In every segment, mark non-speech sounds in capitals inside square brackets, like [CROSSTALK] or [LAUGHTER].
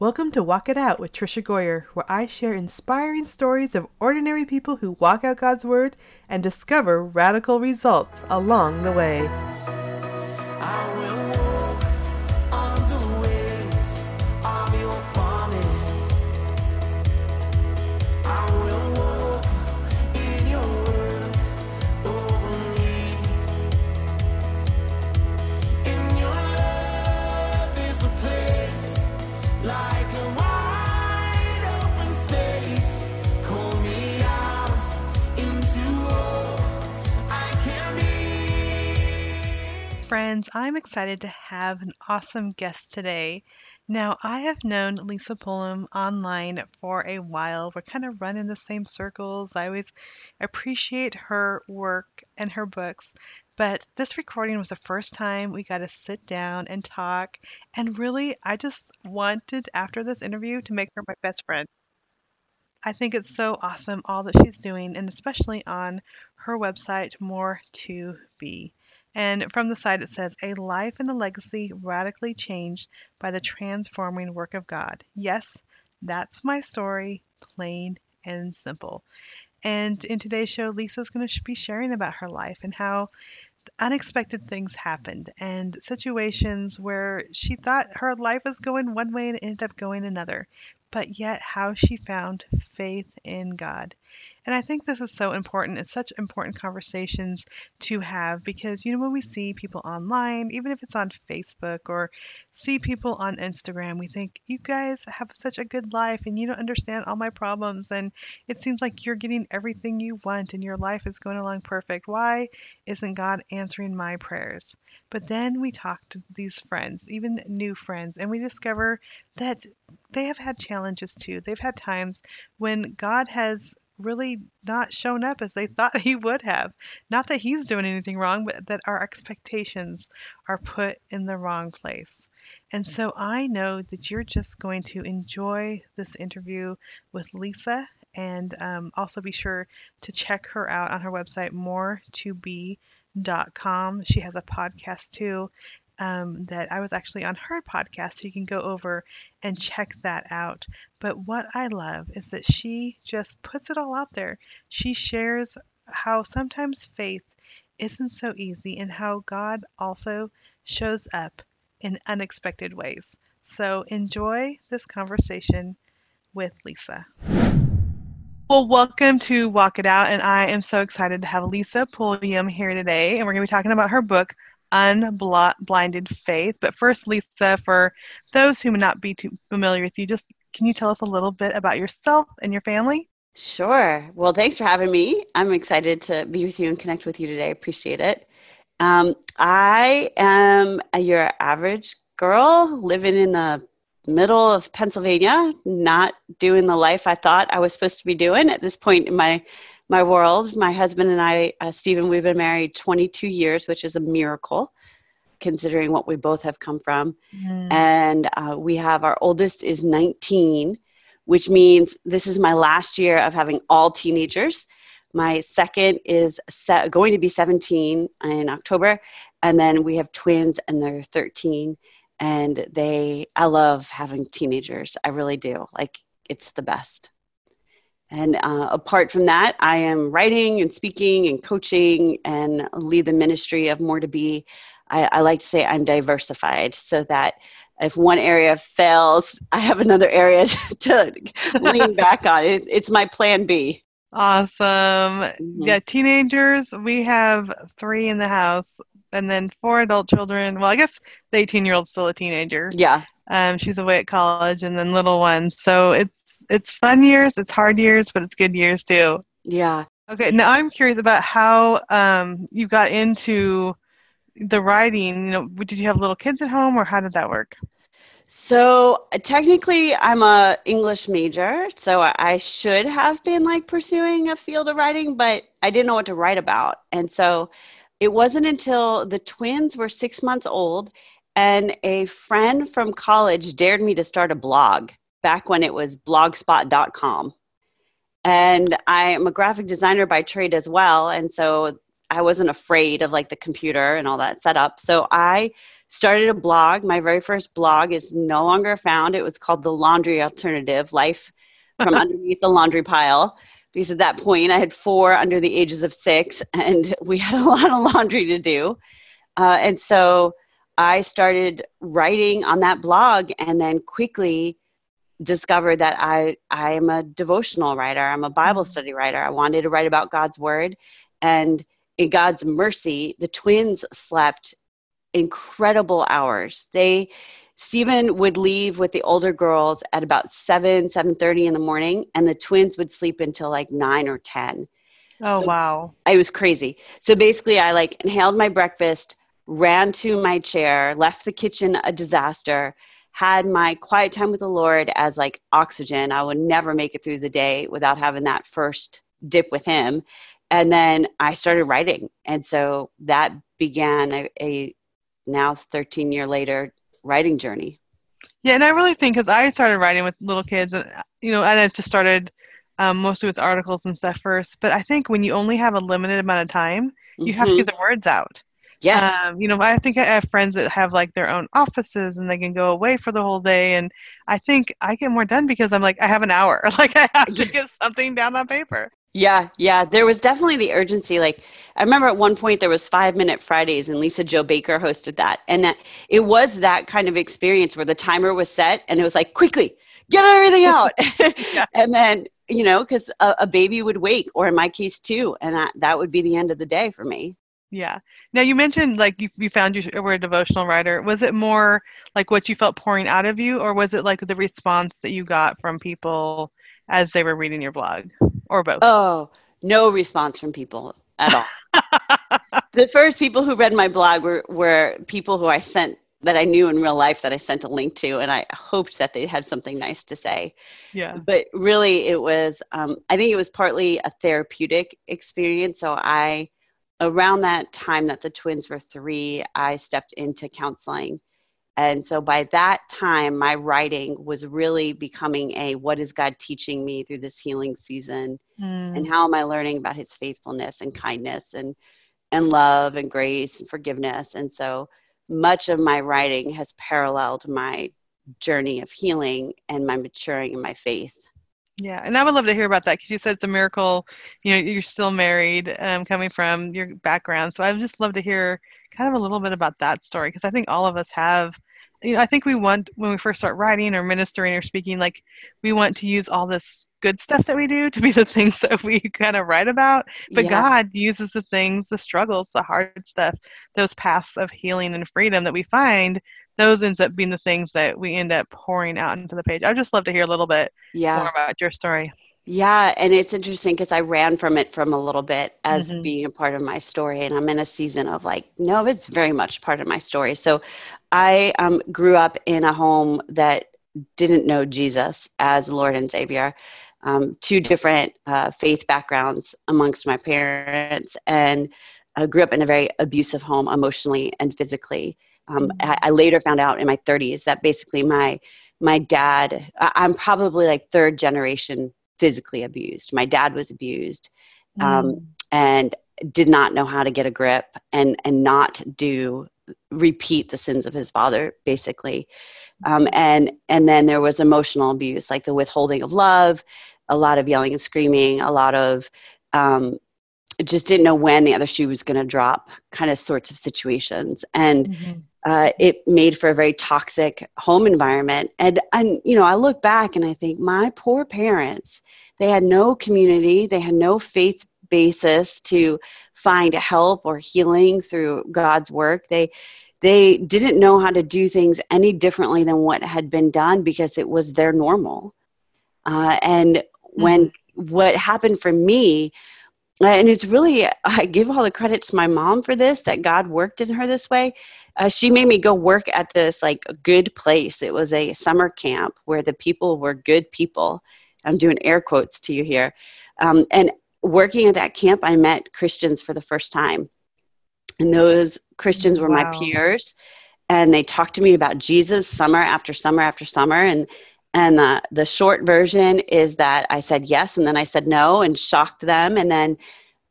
Welcome to Walk It Out with Tricia Goyer, where I share inspiring stories of ordinary people who walk out God's Word and discover radical results along the way. Friends, I'm excited to have an awesome guest today. Now, I have known Lisa Pulliam online for a while. We're kind of running the same circles. I always appreciate her work and her books, but this recording was the first time we got to sit down and talk. And really, I just wanted after this interview to make her my best friend. I think it's so awesome all that she's doing, and especially on her website, More to Be. And from the site, it says, A life and a legacy radically changed by the transforming work of God. Yes, that's my story, plain and simple. And in today's show, Lisa's going to be sharing about her life and how unexpected things happened and situations where she thought her life was going one way and ended up going another, but yet how she found faith in God. And I think this is so important. It's such important conversations to have because, you know, when we see people online, even if it's on Facebook or see people on Instagram, we think, you guys have such a good life and you don't understand all my problems. And it seems like you're getting everything you want and your life is going along perfect. Why isn't God answering my prayers? But then we talk to these friends, even new friends, and we discover that they have had challenges too. They've had times when God has really not shown up as they thought [LAUGHS] he would have. Not that he's doing anything wrong, but that our expectations are put in the wrong place. And so I know that you're just going to enjoy this interview with Lisa. And um, also be sure to check her out on her website, more2be.com. She has a podcast too um, that I was actually on her podcast, so you can go over and check that out. But what I love is that she just puts it all out there. She shares how sometimes faith isn't so easy and how God also shows up in unexpected ways. So enjoy this conversation with Lisa. Well, welcome to Walk It Out, and I am so excited to have Lisa Pulliam here today, and we're going to be talking about her book, Unblinded Faith. But first, Lisa, for those who may not be too familiar with you, just can you tell us a little bit about yourself and your family? Sure. Well, thanks for having me. I'm excited to be with you and connect with you today. Appreciate it. Um, I am a, your average girl living in the middle of Pennsylvania, not doing the life I thought I was supposed to be doing at this point in my my world. My husband and I, uh, Stephen, we've been married 22 years, which is a miracle considering what we both have come from. Mm. And uh, we have our oldest is 19, which means this is my last year of having all teenagers. My second is se- going to be 17 in October, and then we have twins, and they're 13. And they, I love having teenagers. I really do. Like it's the best. And uh, apart from that, I am writing and speaking and coaching and lead the ministry of More to Be. I, I like to say I'm diversified so that if one area fails, I have another area [LAUGHS] to lean [LAUGHS] back on. It's, it's my plan B. Awesome. Mhm. Yeah, teenagers, we have three in the house, and then four adult children. Well, I guess the 18 year old's still a teenager. Yeah. Um, she's away at college, and then little ones. So it's it's fun years, it's hard years, but it's good years too. Yeah. Okay, now I'm curious about how um, you got into the writing. You know, did you have little kids at home, or how did that work? So technically, I'm a English major, so I- I should have been like pursuing a field of writing, but I didn't know what to write about. And so it wasn't until the twins were six months old and a friend from college dared me to start a blog back when it was blogspot.com. And I am a graphic designer by trade as well. And so I wasn't afraid of like the computer and all that setup. So I started a blog. My very first blog is no longer found. It was called The Laundry Alternative Life from [LAUGHS] Underneath the Laundry Pile. Because at that point, I had four under the ages of six, and we had a [LAUGHS] lot of laundry to do. Uh, and so I started writing on that blog and then quickly discovered that I I am a devotional writer. I'm a Bible Mm-hmm. study writer. I wanted to write about God's word and in God's mercy, the twins slept incredible hours. They Stephen would leave with the older girls at about 7 7:30 in the morning and the twins would sleep until like 9 or 10. Oh So- wow. I was crazy. So basically, I like inhaled my breakfast, ran to my chair, left the kitchen a disaster, had my quiet time with the Lord as like oxygen. I would never make it through the day without having that first dip with Him. And then I started writing. And so that began a, a now 13 year later writing journey. Yeah, and I really think because I started writing with little kids, and you know, and I just started um, mostly with articles and stuff first. But I think when you only have a limited amount of time, you have to Mhm. get the words out. Yes. Um, you know, I think I have friends that have like their own offices and they can go away for the whole day. And I think I get more done because I'm like, I have an hour. [LAUGHS] Like, I have to get something down on paper. Yeah, yeah. There was definitely the urgency. Like I remember at one point there was five minute Fridays and Lisa-Jo Baker hosted that. And that, it was that kind of experience where the timer was set and it was like, quickly, get everything [LAUGHS] out. Yeah. [LAUGHS] and then, you know, because a, a baby would wake, or in my case too, and that, that would be the end of the day for me. Yeah. Now, you mentioned like you, you found you were a devotional writer. Was it more like what you felt pouring out of you, or was it like the response that you got from people as they were reading your blog, or both? Oh, no response from people at all. [LAUGHS] the first people who read my blog were, were people who I sent that I knew in real life that I sent a link to, and I hoped that they had something nice to say. yeah. But really, it was, um, I think it was partly a therapeutic experience. So I, around that time that the twins were three, I stepped into counseling. And so by that time, my writing was really becoming a what is God teaching me through this healing season? Mm. and how am i learning about his faithfulness and kindness and and love and grace and forgiveness and so much of my writing has paralleled my journey of healing and my maturing in my faith Yeah, and I would love to hear about that because you said it's a miracle. You know, you're still married, um, coming from your background. So I would just love to hear kind of a little bit about that story because I think all of us have. You know, I think we want when we first start writing or ministering or speaking, like we want to use all this good stuff that we do to be the [LAUGHS] things that we kind of write about. But Yeah. God uses the things, the struggles, the hard stuff, those paths of healing and freedom that we find. Those ends up being the things that we end up pouring out into the page. I'd just love to hear a little bit yeah more about your story. Yeah, and it's interesting because I ran from it from a little bit as Mhm. being a part of my story, and I'm in a season of like, no, it's very much part of my story. So, I um, grew up in a home that didn't know Jesus as Lord and Savior. Um, two different uh, faith backgrounds amongst my parents, and I grew up in a very abusive home emotionally and physically. Um, Mhm. I, I later found out in my 30s that basically my my dad, I'm probably like third generation physically abused. My dad was abused um, Mm. and did not know how to get a grip and and not do repeat the sins of his father basically um, and and then there was emotional abuse like the withholding of love a lot of yelling and screaming a lot of um, just didn't know when the other shoe was going to drop kind of sorts of situations and Mhm. Uh, it made for a very toxic home environment. And and you know, I look back and I think my poor parents, they had no community, they had no faith basis to find help or healing through God's work. They they didn't know how to do things any differently than what had been done because it was their normal. Uh, and when what happened for me and it's really i give all the credit to my mom for this that god worked in her this way. Uh, she made me go work at this like good place. It was a summer camp where the people were good people. I'm doing air quotes to you here. Um, and working at that camp i met christians for the first time. And those christians were my peers. And they talked to me about jesus summer after summer after summer. And and uh, the short version is that I said yes, and then I said no, and shocked them, and then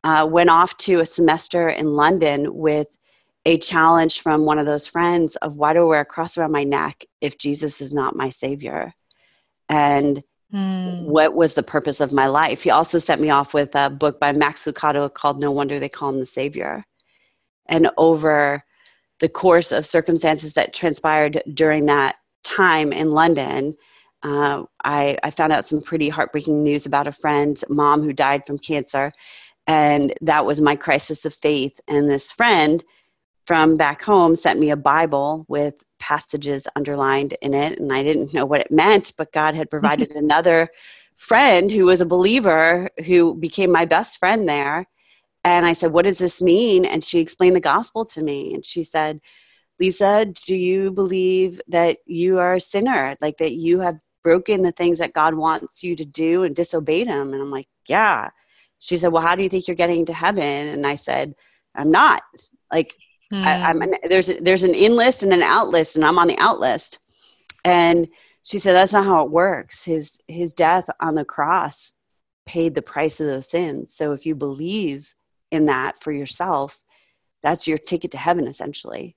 uh, went off to a semester in London with a challenge from one of those friends of why do I wear a cross around my neck if Jesus is not my savior? And Mm. what was the purpose of my life? He also sent me off with a book by Max Lucado called No Wonder They Call Him the Savior. And over the course of circumstances that transpired during that time in London, uh, I, I found out some pretty heartbreaking news about a friend's mom who died from cancer. And that was my crisis of faith. And this friend from back home sent me a Bible with passages underlined in it. And I didn't know what it meant, but God had [LAUGHS] provided another friend who was a believer who became my best friend there. And I said, What does this mean? And she explained the gospel to me. And she said, Lisa, do you believe that you are a sinner? Like that you have broken the things that God wants you to do and disobeyed Him? And I'm like, Yeah. She said, Well, how do you think you're getting to heaven? And I said, I'm not. Like, Mm. I, I'm an, there's a, there's an in list and an out list, and I'm on the out list. And she said that's not how it works. His his death on the cross paid the price of those sins. So if you believe in that for yourself, that's your ticket to heaven essentially.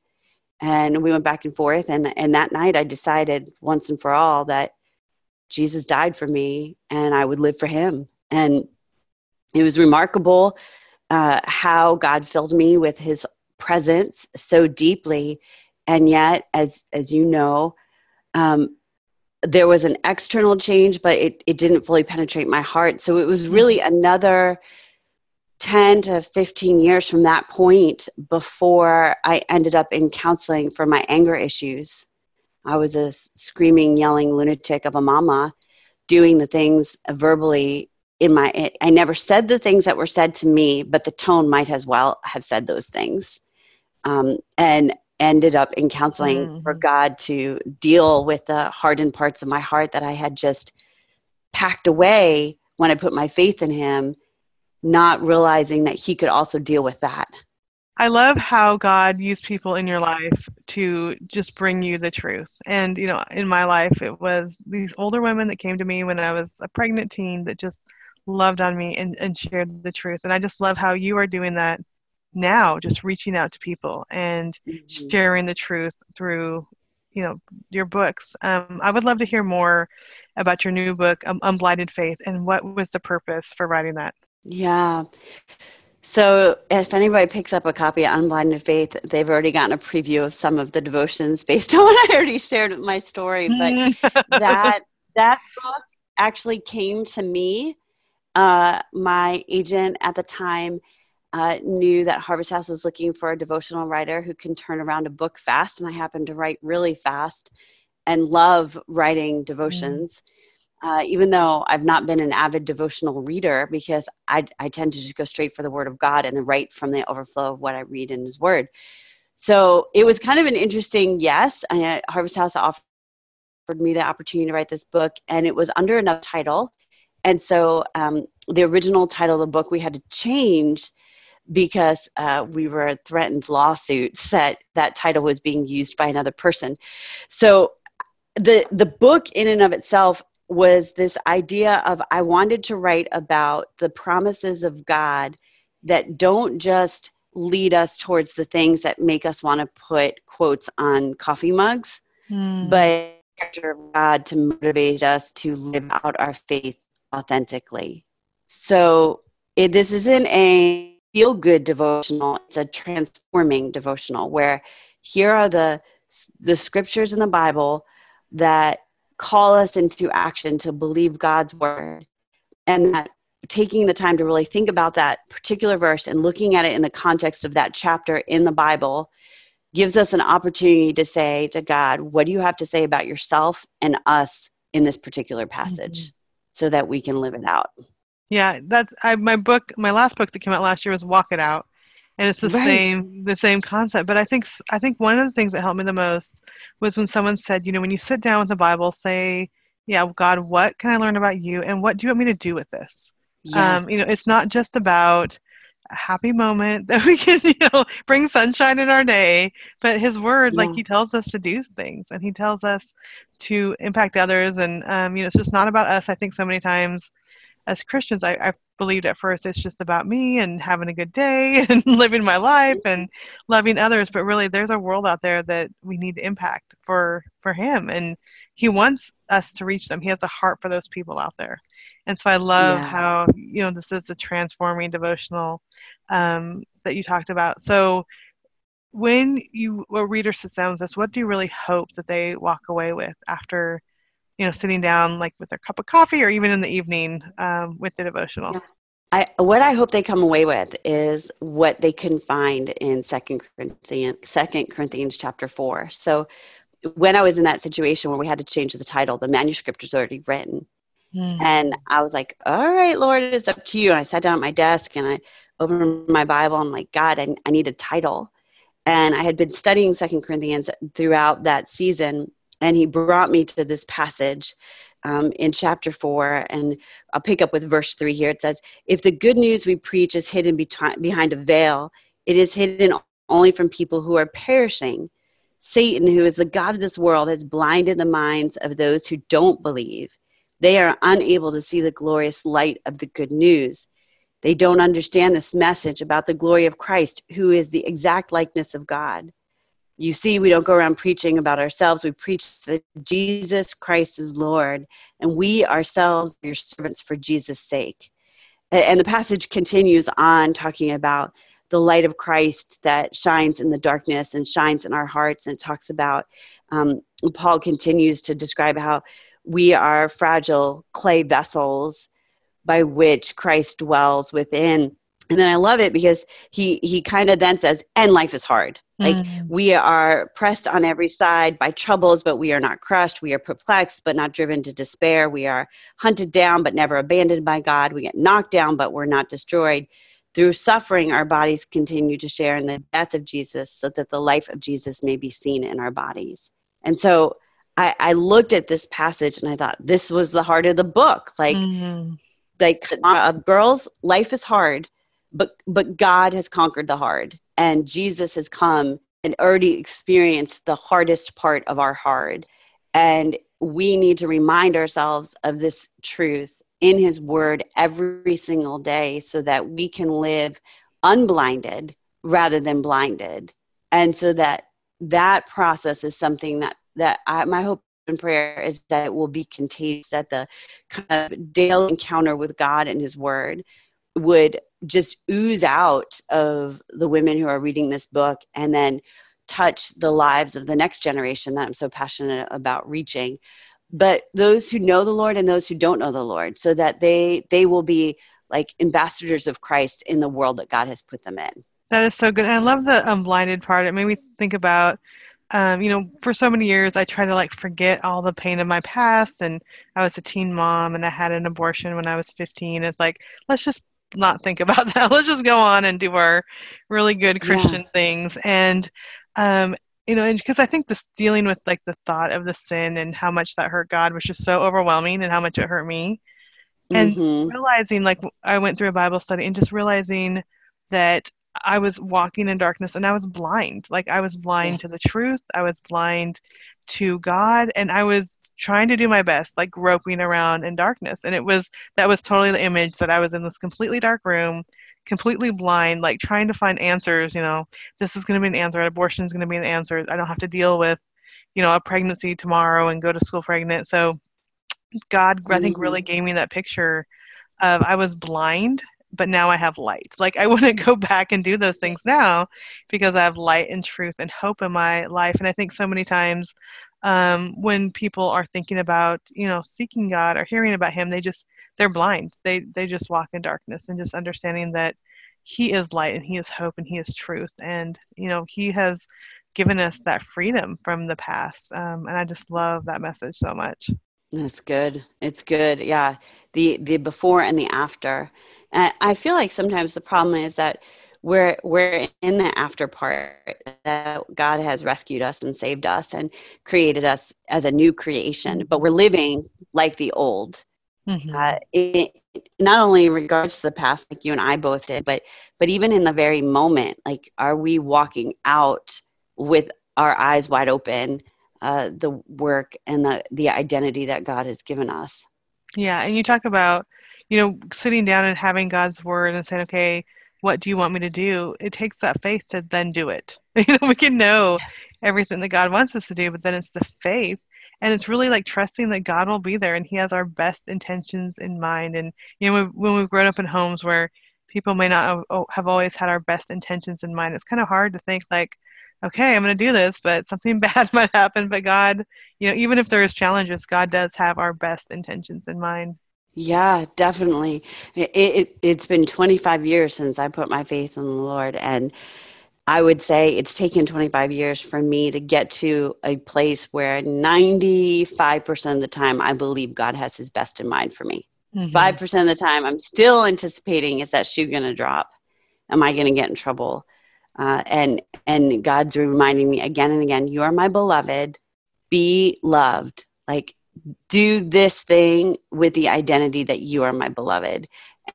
And we went back and forth, and and that night I decided once and for all that Jesus died for me, and I would live for Him. And it was remarkable uh, how God filled me with His presence so deeply. And yet as as you know um, there was an external change but it, it didn't fully penetrate my heart. So it was really another 10 to 15 years from that point before i ended up in counseling for my anger issues i was a screaming yelling lunatic of a mama doing the things verbally in my i never said the things that were said to me but the tone might as well have said those things um, and ended up in counseling Mhm. for God to deal with the hardened parts of my heart that I had just packed away when I put my faith in Him, not realizing that He could also deal with that. I love how God used people in your life to just bring you the truth. And, you know, in my life, it was these older women that came to me when I was a pregnant teen that just loved on me and, and shared the truth. And I just love how you are doing that now, just reaching out to people and sharing the truth through, you know, your books. Um, I would love to hear more about your new book, um, Unblinded Faith, and what was the purpose for writing that? Yeah. So if anybody picks up a copy of Unblinded Faith, they've already gotten a preview of some of the devotions [LAUGHS] based on what I already shared with my story. But that [LAUGHS] that book actually came to me. Uh, my agent at the time uh, knew that Harvest House was looking for a devotional writer who can turn around a book fast, and I happen to write really fast and love writing devotions. Uh, even though I've not been an avid devotional reader, because I, I tend to just go straight for the Word of God and then write from the overflow of what I read in His Word. So it was kind of an interesting yes. And Harvest House offered me the opportunity to write this book, and it was under another title. And so um, the original title of the book we had to change because uh, we were threatened lawsuits that that title was being used by another person. So the the book in and of itself was this idea of I wanted to write about the promises of God that don't just lead us towards the things that make us want to put quotes on coffee mugs, Hmm. but character of God to motivate us to live out our faith authentically. So it, this isn't a feel good devotional, it's a transforming devotional where here are the the scriptures in the Bible that call us into action to believe God's word and that taking the time to really think about that particular verse and looking at it in the context of that chapter in the Bible gives us an opportunity to say to God, what do you have to say about yourself and us in this particular mm-hmm. passage so that we can live it out? Yeah, that's I, my book. My last book that came out last year was Walk It Out, and it's the Right. same the same concept. But I think I think one of the things that helped me the most was when someone said, you know, when you sit down with the Bible, say, yeah, God, what can I learn about you, and what do you want me to do with this? Yes. Um, you know, it's not just about a happy moment [LAUGHS] that we can, you know, bring sunshine in our day, but His Word, like He tells us to do things, and He tells us to impact others, and um, you know, it's just not about us. I think so many times as Christians, I, I believed at first it's just about me and having a good day [LAUGHS] and living my life and loving others. But really, there's a world out there that we need to impact for for Him, and He wants us to reach them. He has a heart for those people out there, and so I love Yeah. how you know this is a transforming devotional um, that you talked about. So. When you a reader sits down with us, what do you really hope that they walk away with after you know, sitting down like with their cup of coffee or even in the evening um, with the devotional. Yeah. I, what I hope they come away with is what they can find in Second Corinthians, Second Corinthians chapter four. So, when I was in that situation where we had to change the title, the manuscript was already written, Mm. and I was like, "All right, Lord, it's up to you." And I sat down at my desk and I opened my Bible. I'm like, "God, I, I need a title," and I had been studying Second Corinthians throughout that season, and He brought me to this passage um, in chapter four, and I'll pick up with verse three here. It says, If the good news we preach is hidden beti- behind a veil, it is hidden only from people who are perishing. Satan, who is the God of this world, has blinded the minds of those who don't believe. They are unable to see the glorious light of the good news. They don't understand this message about the glory of Christ, who is the exact likeness of God. You see, we don't go around preaching about ourselves. We preach that Jesus Christ is Lord, and we ourselves are your servants for Jesus' sake. And the passage continues on talking about the light of Christ that shines in the darkness and shines in our hearts. And talks about, um, Paul continues to describe how we are fragile clay vessels by which Christ dwells within. And then I love it because he he kind of then says, and life is hard. Like Mm. we are pressed on every side by troubles, but we are not crushed. We are perplexed, but not driven to despair. We are hunted down, but never abandoned by God. We get knocked down, but we're not destroyed. Through suffering, our bodies continue to share in the death of Jesus so that the life of Jesus may be seen in our bodies. And so I, I looked at this passage and I thought, this was the heart of the book. Like, Mhm. like uh, girls life is hard but but god has conquered the hard and jesus has come and already experienced the hardest part of our hard. And we need to remind ourselves of this truth in his word every single day so that we can live unblinded rather than blinded. And so that that process is something that that I, my hope and prayer is that it will be contagious that the kind of daily encounter with god and his word would just ooze out of the women who are reading this book and then touch the lives of the next generation that i'm so passionate about reaching but those who know the lord and those who don't know the lord so that they they will be like ambassadors of christ in the world that god has put them in That is so good. And I love the um, blinded part. It made me think about, um, you know, for so many years I tried to like forget all the pain of my past. And I was a teen mom and I had an abortion when I was 15. It's like, let's just not think about [LAUGHS] that. Let's just go on and do our really good Yeah. Christian things. And, um, you know, because I think this dealing with like the thought of the sin and how much that hurt God was just so overwhelming and how much it hurt me. And Mhm. realizing like I went through a Bible study and just realizing that I was walking in darkness and I was blind. Like I was blind to the truth. I was blind to God and I was trying to do my best, like groping around in darkness. And it was that was totally the image that I was in this completely dark room, completely blind, like trying to find answers, you know, this is gonna be an answer, abortion is gonna be an answer. I don't have to deal with, you know, a pregnancy tomorrow and go to school pregnant. So God, I think, really mm-hmm. gave me that picture of I was blind, but now I have light. Like I [LAUGHS] wouldn't go back and do those things now because I have light and truth and hope in my life. And I think so many times um, when people are thinking about, you know, seeking God or hearing about Him, they just they're blind. They they just walk in darkness and just understanding that He is light and He is hope and He is truth. And you know, He has given us that freedom from the past. Um, and I just love that message so much. That's good. It's good. Yeah. The the before and the after. And I feel like sometimes the problem is that we're we're in the after part that God has rescued us and saved us and created us as a new creation, but we're living like the old. Mhm. Uh, it, not only in regards to the past, like you and I both did, but but even in the very moment, like are we walking out with our eyes wide open uh, the work and the the identity that God has given us. Yeah, and you talk about, you know, sitting down and having God's word and saying, okay, what do you want me to do? It takes that faith to then do it. [LAUGHS] You know, we can know everything that God wants us to do, but then it's the faith. And it's really like trusting that God will be there and He has our best intentions in mind. And, you know, when we've grown up in homes where people may not have oh, always had our best intentions in mind, it's kind of hard to think, like, okay, I'm going to do this, but something [LAUGHS] bad might happen. But God, you know, even if there is challenges, God does have our best intentions in mind. Yeah, definitely. It, it, it's been 25 years since I put my faith in the Lord. And I would say it's taken 25 years for me to get to a place where 95% of the time I believe God has his best in mind for me. Mm-hmm. 5% of the time I'm still anticipating is that shoe going to drop? Am I going to get in trouble? Uh, and and God's reminding me again and again, you are my beloved, be loved. Like do this thing with the identity that you are my beloved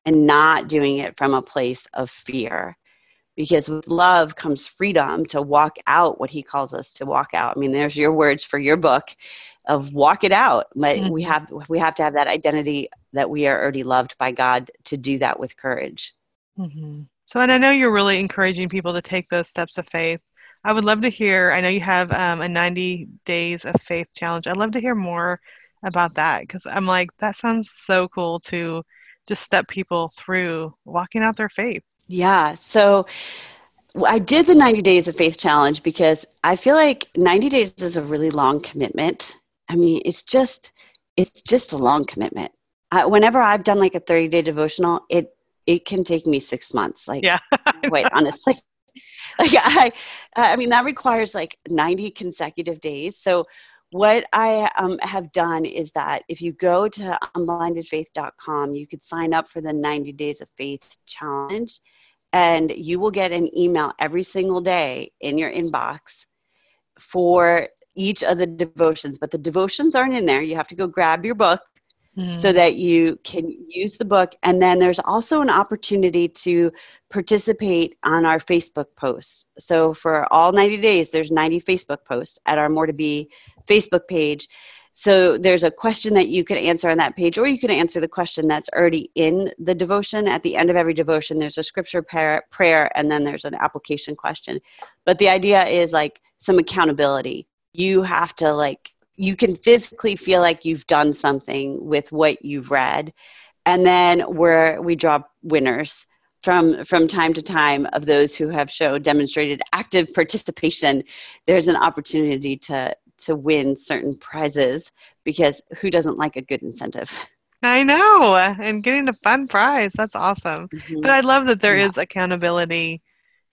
and not doing it from a place of fear because with love comes freedom to walk out what he calls us to walk out i mean there's your words for your book of walk it out but mm-hmm. we have we have to have that identity that we are already loved by god to do that with courage mm-hmm. so and i know you're really encouraging people to take those steps of faith I would love to hear. I know you have um, a 90 days of faith challenge. I'd love to hear more about that because I'm like, that sounds so cool to just step people through walking out their faith. Yeah. So I did the 90 days of faith challenge because I feel like 90 days is a really long commitment. I mean, it's just it's just a long commitment. I, whenever I've done like a 30 day devotional, it it can take me six months. Like, yeah, [LAUGHS] quite honestly. [LAUGHS] like I, I mean, that requires like 90 consecutive days. So what I um, have done is that if you go to unblindedfaith.com, you could sign up for the 90 Days of Faith Challenge, and you will get an email every single day in your inbox for each of the devotions. But the devotions aren't in there. You have to go grab your book mm-hmm. so that you can use the book. And then there's also an opportunity to participate on our Facebook posts. So for all 90 days, there's 90 Facebook posts at our More to Be Facebook page. So there's a question that you can answer on that page, or you can answer the question that's already in the devotion. At the end of every devotion, there's a scripture prayer, and then there's an application question. But the idea is like some accountability. You have to like you can physically feel like you've done something with what you've read. And then where we draw winners from from time to time of those who have shown demonstrated active participation. There's an opportunity to to win certain prizes because who doesn't like a good incentive? I know and getting a fun prize that's awesome. Mm-hmm. but i love that there yeah. is accountability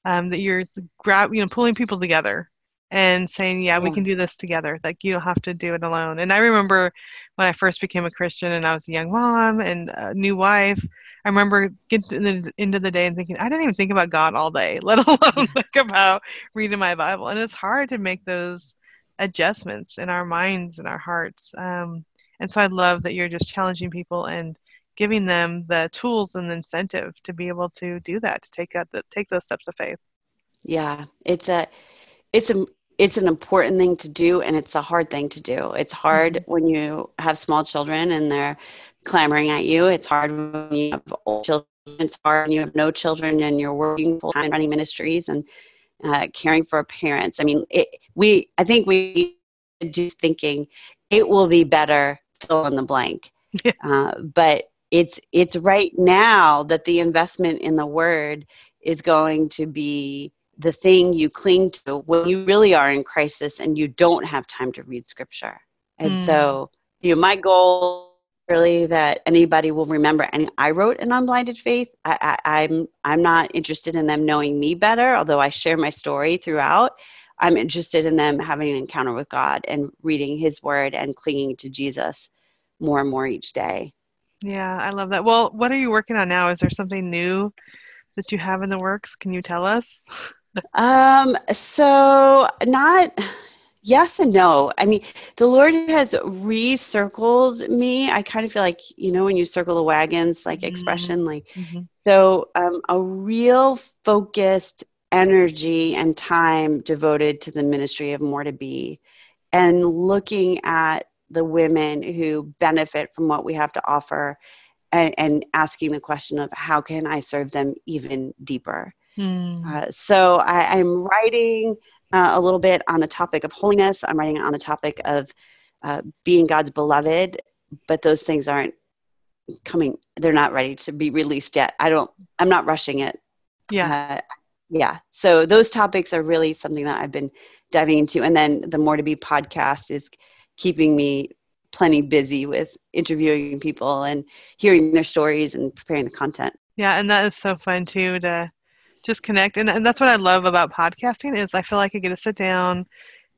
um, that you're grab you know pulling people together and saying, yeah, we can do this together. Like, you don't have to do it alone. And I remember when I first became a Christian and I was a young mom and a new wife, I remember getting to the end of the day and thinking, I didn't even think about God all day, [LAUGHS] let alone think about reading my Bible. And it's hard to make those adjustments in our minds and our hearts. Um, and so I love that you're just challenging people and giving them the tools and the incentive to be able to do that, to take that, take those steps of faith. Yeah, it's a, it's a, it's an important thing to do and it's a hard thing to do. It's hard mm-hmm. when you have small children and they're clamoring at you. It's hard when you have old children. It's hard when you have no children and you're working full time running ministries and uh, caring for parents. I mean, it, we, I think we do thinking it will be better fill in the blank. [LAUGHS] Uh, but it's, it's right now that the investment in the word is going to be the thing you cling to when you really are in crisis and you don't have time to read scripture. And mm. so, you know, my goal really that anybody will remember and I wrote an unblinded faith. I, I, I'm I'm not interested in them knowing me better, although I share my story throughout. I'm interested in them having an encounter with God and reading his word and clinging to Jesus more and more each day. Yeah, I love that. Well, what are you working on now? Is there something new that you have in the works? Can you tell us? [LAUGHS] um, so not yes and no. I mean, the Lord has recircled me. I kind of feel like, you know, when you circle the wagons, like mm-hmm. expression, like, mm-hmm. so um, a real focused energy and time devoted to the ministry of More to Be and looking at the women who benefit from what we have to offer and, and asking the question of how can I serve them even deeper. Hmm. Uh, so I, I'm writing uh, a little bit on the topic of holiness. I'm writing on the topic of uh, being God's beloved, but those things aren't coming. They're not ready to be released yet. I don't. I'm not rushing it. yeah. Uh, yeah. So those topics are really something that I've been diving into, and then the More to Be podcast is keeping me plenty busy with interviewing people and hearing their stories and preparing the content. Yeah, and that is so fun too to just connect. And, and that's what I love about podcasting is I feel like I get to sit down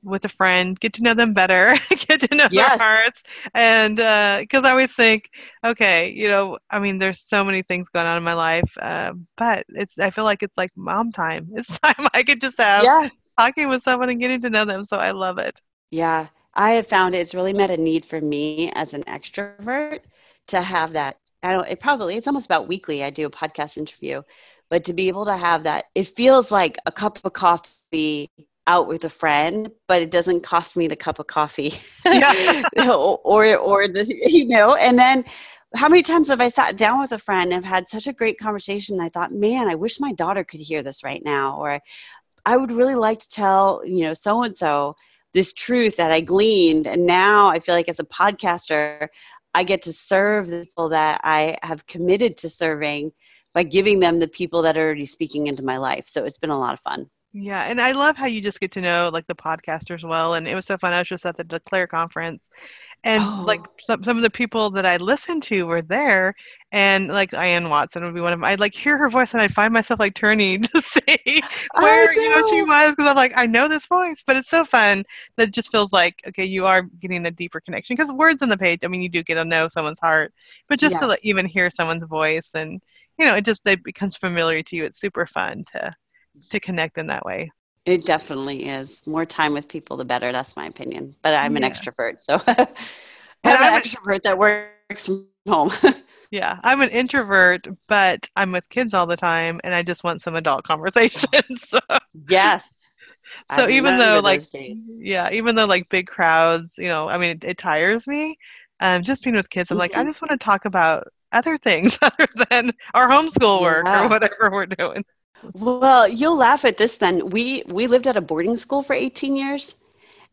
with a friend, get to know them better, [LAUGHS] get to know Yes. their hearts. And because I always think, okay, you know, I mean, there's so many things going on in my life, uh, but it's I feel like it's like mom time. [LAUGHS] It's time I could just have Yeah. talking with someone and getting to know them. So I love it. Yeah, I have found it's really met a need for me as an extrovert to have that. I don't. It probably it's almost about weekly. I do a podcast interview, but to be able to have that, it feels like a cup of coffee out with a friend, but it doesn't cost me the cup of coffee, Yeah. [LAUGHS] or or the you know. And then, how many times have I sat down with a friend and had such a great conversation? I thought, man, I wish my daughter could hear this right now, or I would really like to tell you know so and so this truth that I gleaned. And now I feel like as a podcaster, I get to serve the people that I have committed to serving by giving them the people that are already speaking into my life. So it's been a lot of fun. Yeah, and I love how you just get to know like the podcasters well. And it was so fun. I was just at the Declare conference, and oh. like Oh. some some of the people that I listened to were there, and like Ian Watson would be one of them. I'd like hear her voice, and I'd find myself like turning [LAUGHS] to see [LAUGHS] where you know she was because I'm like I know this voice, but it's so fun that it just feels like okay, you are getting a deeper connection because words on the page. I mean, you do get to know someone's heart, but just to Yeah. like, even hear someone's voice and you know it just it becomes familiar to you. It's super fun to to connect in that way. It definitely is. More time with people, the better. That's my opinion. But I'm an Yeah. extrovert, so [LAUGHS] I'm And I'm an extrovert that works from home. [LAUGHS] Yeah, I'm an introvert, but I'm with kids all the time, and I just want some adult [LAUGHS] conversations. so, yes. I so even though like, yeah, even though like big crowds, you know, I mean, it, it tires me. Um, just being with kids, I'm like, I just want to talk about other things [LAUGHS] other than our homeschool work Yeah. or whatever we're doing. Well, you'll laugh at this then. We we lived at a boarding school for 18 years.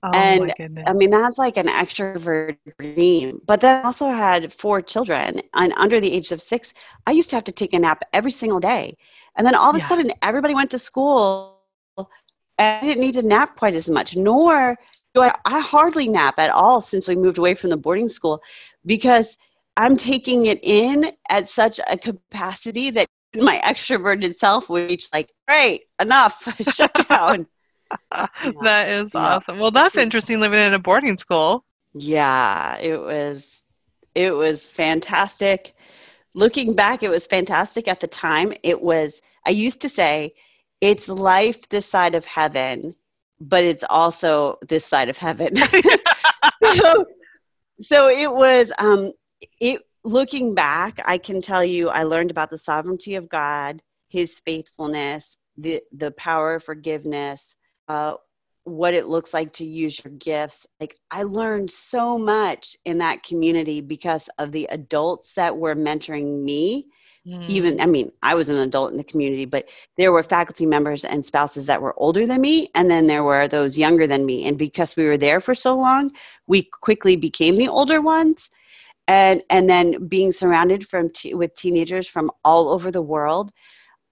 Oh And. I mean, that's like an extrovert dream. But then I also had four children, and under the age of six, I used to have to take a nap every single day. And then all of a Yeah. sudden, everybody went to school, and I didn't need to nap quite as much. Nor do I, I hardly nap at all since we moved away from the boarding school, because I'm taking it in at such a capacity that my extroverted self would be like, great, enough, [LAUGHS] shut down. [LAUGHS] that is Yeah. awesome. Well, that's interesting living in a boarding school. Yeah, it was it was fantastic. Looking back, it was fantastic at the time. It was I used to say it's life this side of heaven, but it's also this side of heaven. [LAUGHS] so, so it was um it looking back, I can tell you I learned about the sovereignty of God, his faithfulness, the the power of forgiveness, uh, what it looks like to use your gifts. Like I learned so much in that community because of the adults that were mentoring me. Mm. Even I mean, I was an adult in the community, but there were faculty members and spouses that were older than me, and then there were those younger than me. And because we were there for so long, we quickly became the older ones. And and then being surrounded from te- with teenagers from all over the world,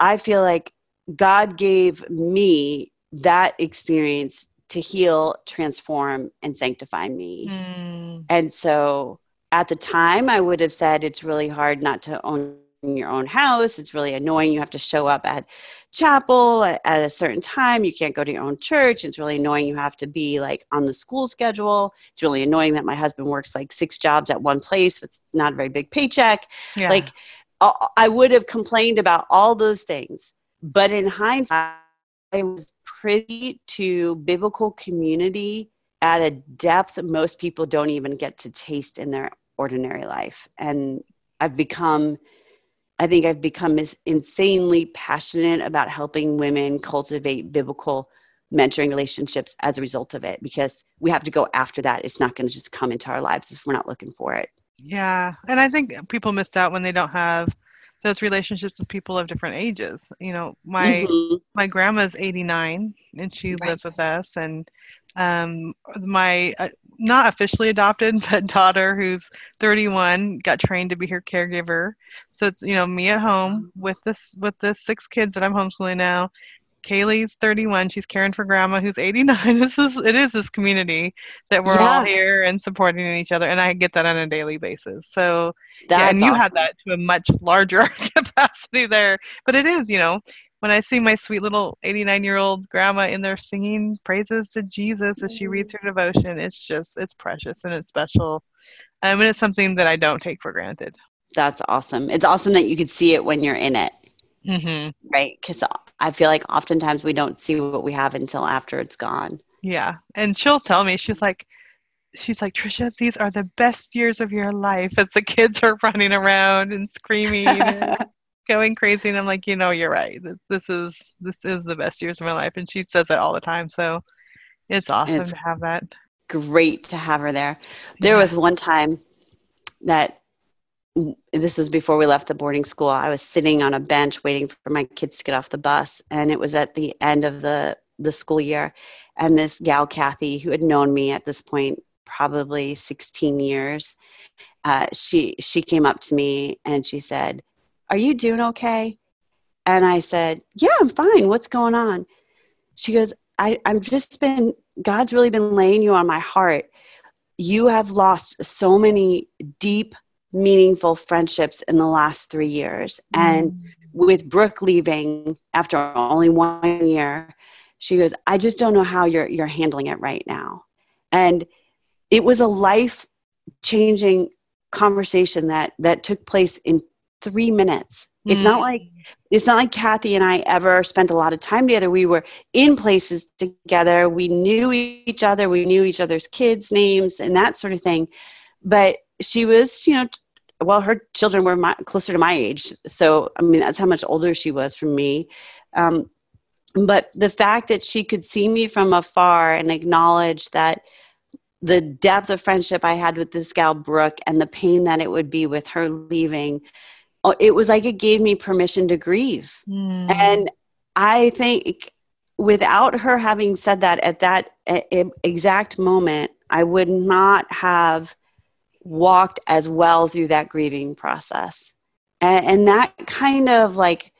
I feel like God gave me that experience to heal, transform, and sanctify me. Mm. And so at the time, I would have said it's really hard not to own your own house. It's really annoying. You have to show up at chapel at, at a certain time. You can't go to your own church. It's really annoying. You have to be like on the school schedule. It's really annoying that my husband works like six jobs at one place with not a very big paycheck. Yeah. Like I I would have complained about all those things. But in hindsight, I was privy to biblical community at a depth most people don't even get to taste in their ordinary life. And I've become, I think I've become insanely passionate about helping women cultivate biblical mentoring relationships as a result of it because we have to go after that. It's not going to just come into our lives if we're not looking for it. Yeah, and I think people missed out when they don't have those relationships with people of different ages. You know, my Mhm. my grandma's 89 and she Right. lives with us and um my uh, not officially adopted [LAUGHS] but daughter who's 31 got trained to be her caregiver. So it's you know me at home with this with the six kids that I'm homeschooling now. Kaylee's 31. She's caring for grandma who's 89. [LAUGHS] This is it is this community that we're all here and supporting each other and I get that on a daily basis. So That's yeah, and you awesome. had that to a much larger [LAUGHS] capacity there. But it is, you know, when I see my sweet little 89 year old grandma in there singing praises to Jesus as she reads her devotion, it's just, it's precious and it's special. Um, and it's something that I don't take for granted. That's awesome. It's awesome that you could see it when you're in it, hmm right? Because I feel like oftentimes we don't see what we have until after it's gone. Yeah. And she'll tell me, she's like, she's like, Tricia, these are the best years of your life as the kids are running around and screaming and [LAUGHS] going crazy and i'm like you know you're right this, this is this is the best years of my life and she says that all the time so it's awesome It's- to have that Great to have her there. There Yeah. was one time that this was before we left the boarding school. I was sitting on a bench waiting for my kids to get off the bus, and it was at the end of the the school year. And this gal, Kathy, who had known me at this point probably 16 years, uh, she she came up to me and she said, "Are you doing okay?" And I said, "Yeah, I'm fine. What's going on?" She goes, I, I've just been, God's really been laying you on my heart. You have lost so many deep, meaningful friendships in the last three years. And mm. with Brooke leaving after only one year, she goes, I just don't know how you're, you're handling it right now. And it was a life changing conversation that, that took place in three minutes. It's not like it's not like Kathy and I ever spent a lot of time together. We were in places together. We knew each other. We knew each other's kids' names and that sort of thing. But she was, you know, well, her children were my, closer to my age. So, I mean, that's how much older she was from me. Um, but the fact that she could see me from afar and acknowledge that the depth of friendship I had with this gal, Brooke, and the pain that it would be with her leaving it was like it gave me permission to grieve. Mm. And I think without her having said that at that exact moment, I would not have walked as well through that grieving process. And, and that kind of like,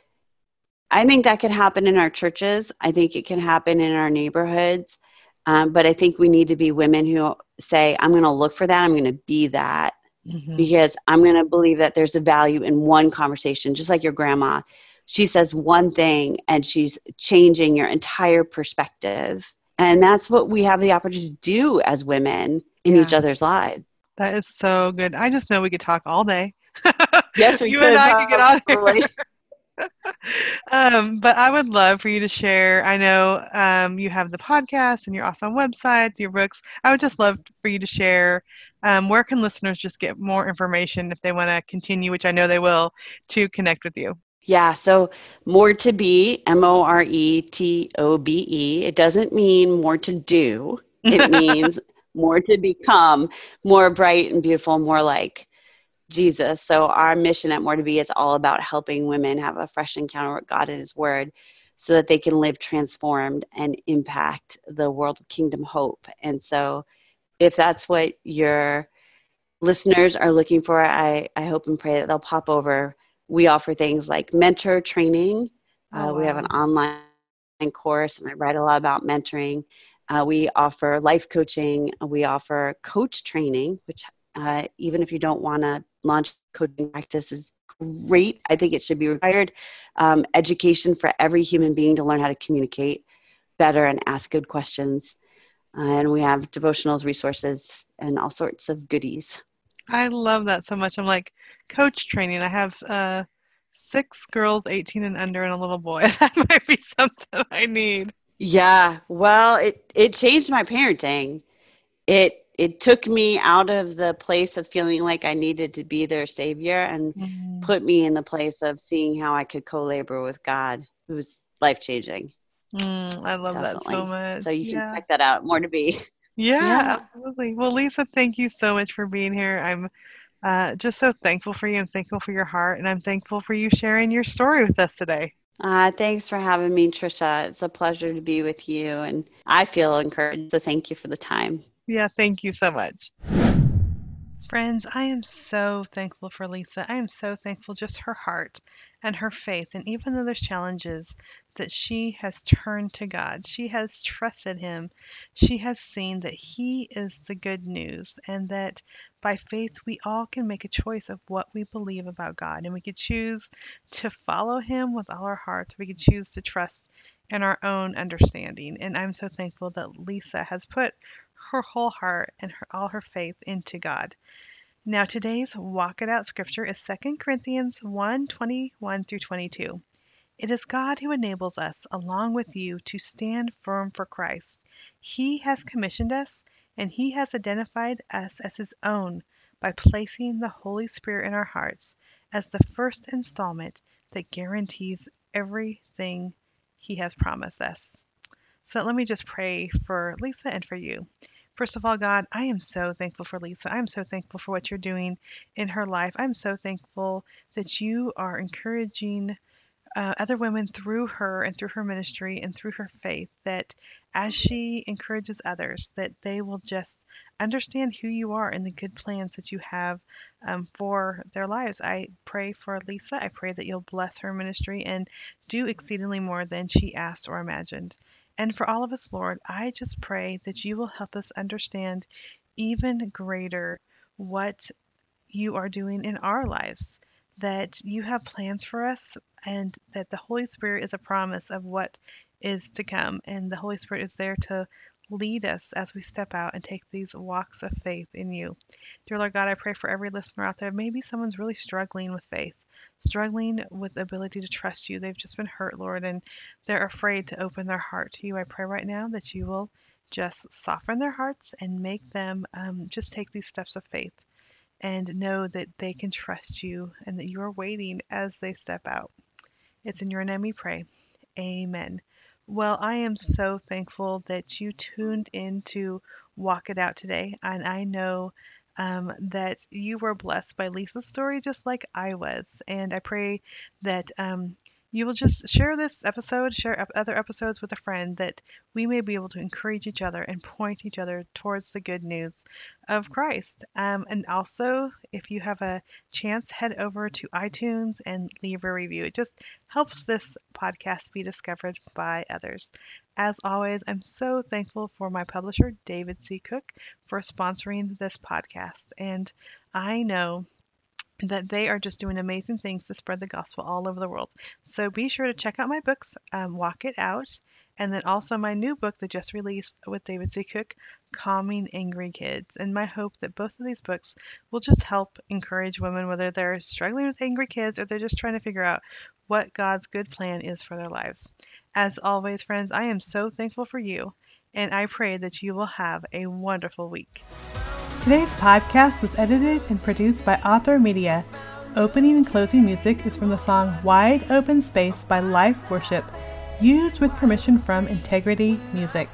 I think that can happen in our churches. I think it can happen in our neighborhoods. Um, but I think we need to be women who say, I'm going to look for that. I'm going to be that Mhm. because I'm going to believe that there's a value in one conversation, just like your grandma. She says one thing and she's changing your entire perspective. And that's what we have the opportunity to do as women in Yeah. each other's lives. that is so good i just know we could talk all day Yes, [LAUGHS] we you and i could get on here [LAUGHS] [LAUGHS] um, but I would love for you to share. I know um, you have the podcast and your awesome website, your books. I would just love for you to share. Um, where can listeners just get more information if they want to continue, which I know they will, to connect with you? Yeah, so more to be, M O R E T O B E. It doesn't mean more to do, it [LAUGHS] means more to become, more bright and beautiful, more like Jesus. So, our mission at More to Be is all about helping women have a fresh encounter with God and His Word so that they can live transformed and impact the world of kingdom hope. And so, if that's what your listeners are looking for, I, I hope and pray that they'll pop over. We offer things like mentor training. Uh, Oh, We have an online course, and I write a lot about mentoring. Uh, we offer life coaching. We offer coach training, which uh, even if you don't want to launch coaching practice is great. I think it should be required. Um, education for every human being to learn how to communicate better and ask good questions. And we have devotionals, resources, and all sorts of goodies. I love that so much. I'm like, coach training. I have uh, six girls, 18 and under, and a little boy. [LAUGHS] That might be something I need. Yeah, well, it it changed my parenting. It it took me out of the place of feeling like I needed to be their savior and put me in the place of seeing how I could co-labor with God. It was life changing. Mm, I love that so much. So you can yeah. check that out. More to be. Yeah, Yeah. absolutely. Well, Lisa, thank you so much for being here. I'm Uh, just so thankful for you. I'm thankful for your heart, and I'm thankful for you sharing your story with us today. Uh, thanks for having me, Tricia. It's a pleasure to be with you, and I feel encouraged. So thank you for the time. Yeah, thank you so much. Friends, I am so thankful for Lisa. I am so thankful just her heart and her faith. And even though there's challenges, that she has turned to God. She has trusted Him. She has seen that He is the good news and that by faith we all can make a choice of what we believe about God. And we could choose to follow Him with all our hearts. We could choose to trust in our own understanding. And I'm so thankful that Lisa has put her whole heart and her, all her faith into God. Now, today's Walk It Out scripture is 2 Corinthians 1 21 through 22. It is God who enables us, along with you, to stand firm for Christ. He has commissioned us, and He has identified us as His own by placing the Holy Spirit in our hearts as the first installment that guarantees everything He has promised us. So let me just pray for Lisa and for you. First of all, God, I am so thankful for Lisa. I'm so thankful for what you're doing in her life. I'm so thankful that you are encouraging uh, other women through her and through her ministry and through her faith that as she encourages others that they will just understand who you are and the good plans that you have um, for their lives i pray for lisa i pray that you'll bless her ministry and do exceedingly more than she asked or imagined and for all of us, Lord, I just pray that you will help us understand even greater what you are doing in our lives, that you have plans for us, and that the Holy Spirit is a promise of what is to come. And the Holy Spirit is there to lead us as we step out and take these walks of faith in you. Dear Lord God, I pray for every listener out there. Maybe someone's really struggling with faith struggling with the ability to trust you. They've just been hurt, Lord, and they're afraid to open their heart to you. I pray right now that you will just soften their hearts and make them um, just take these steps of faith and know that they can trust you and that you are waiting as they step out. It's in your name we pray. Amen. Well, I am so thankful that you tuned in to Walk It Out today, and I know um, that you were blessed by Lisa's story just like I was. And I pray that um, you will just share this episode, share other episodes with a friend that we may be able to encourage each other and point each other towards the good news of Christ. Um, and also, if you have a chance, head over to iTunes and leave a review. It just helps this podcast be discovered by others. As always, I'm so thankful for my publisher, David C. Cook, for sponsoring this podcast. And I know that they are just doing amazing things to spread the gospel all over the world. So be sure to check out my books, um, Walk It Out, and then also my new book that just released with David C. Cook, Calming Angry Kids. And my hope that both of these books will just help encourage women, whether they're struggling with angry kids or they're just trying to figure out what God's good plan is for their lives. As always, friends, I am so thankful for you, and I pray that you will have a wonderful week. Today's podcast was edited and produced by Author Media. Opening and closing music is from the song Wide Open Space by Life Worship, used with permission from Integrity Music.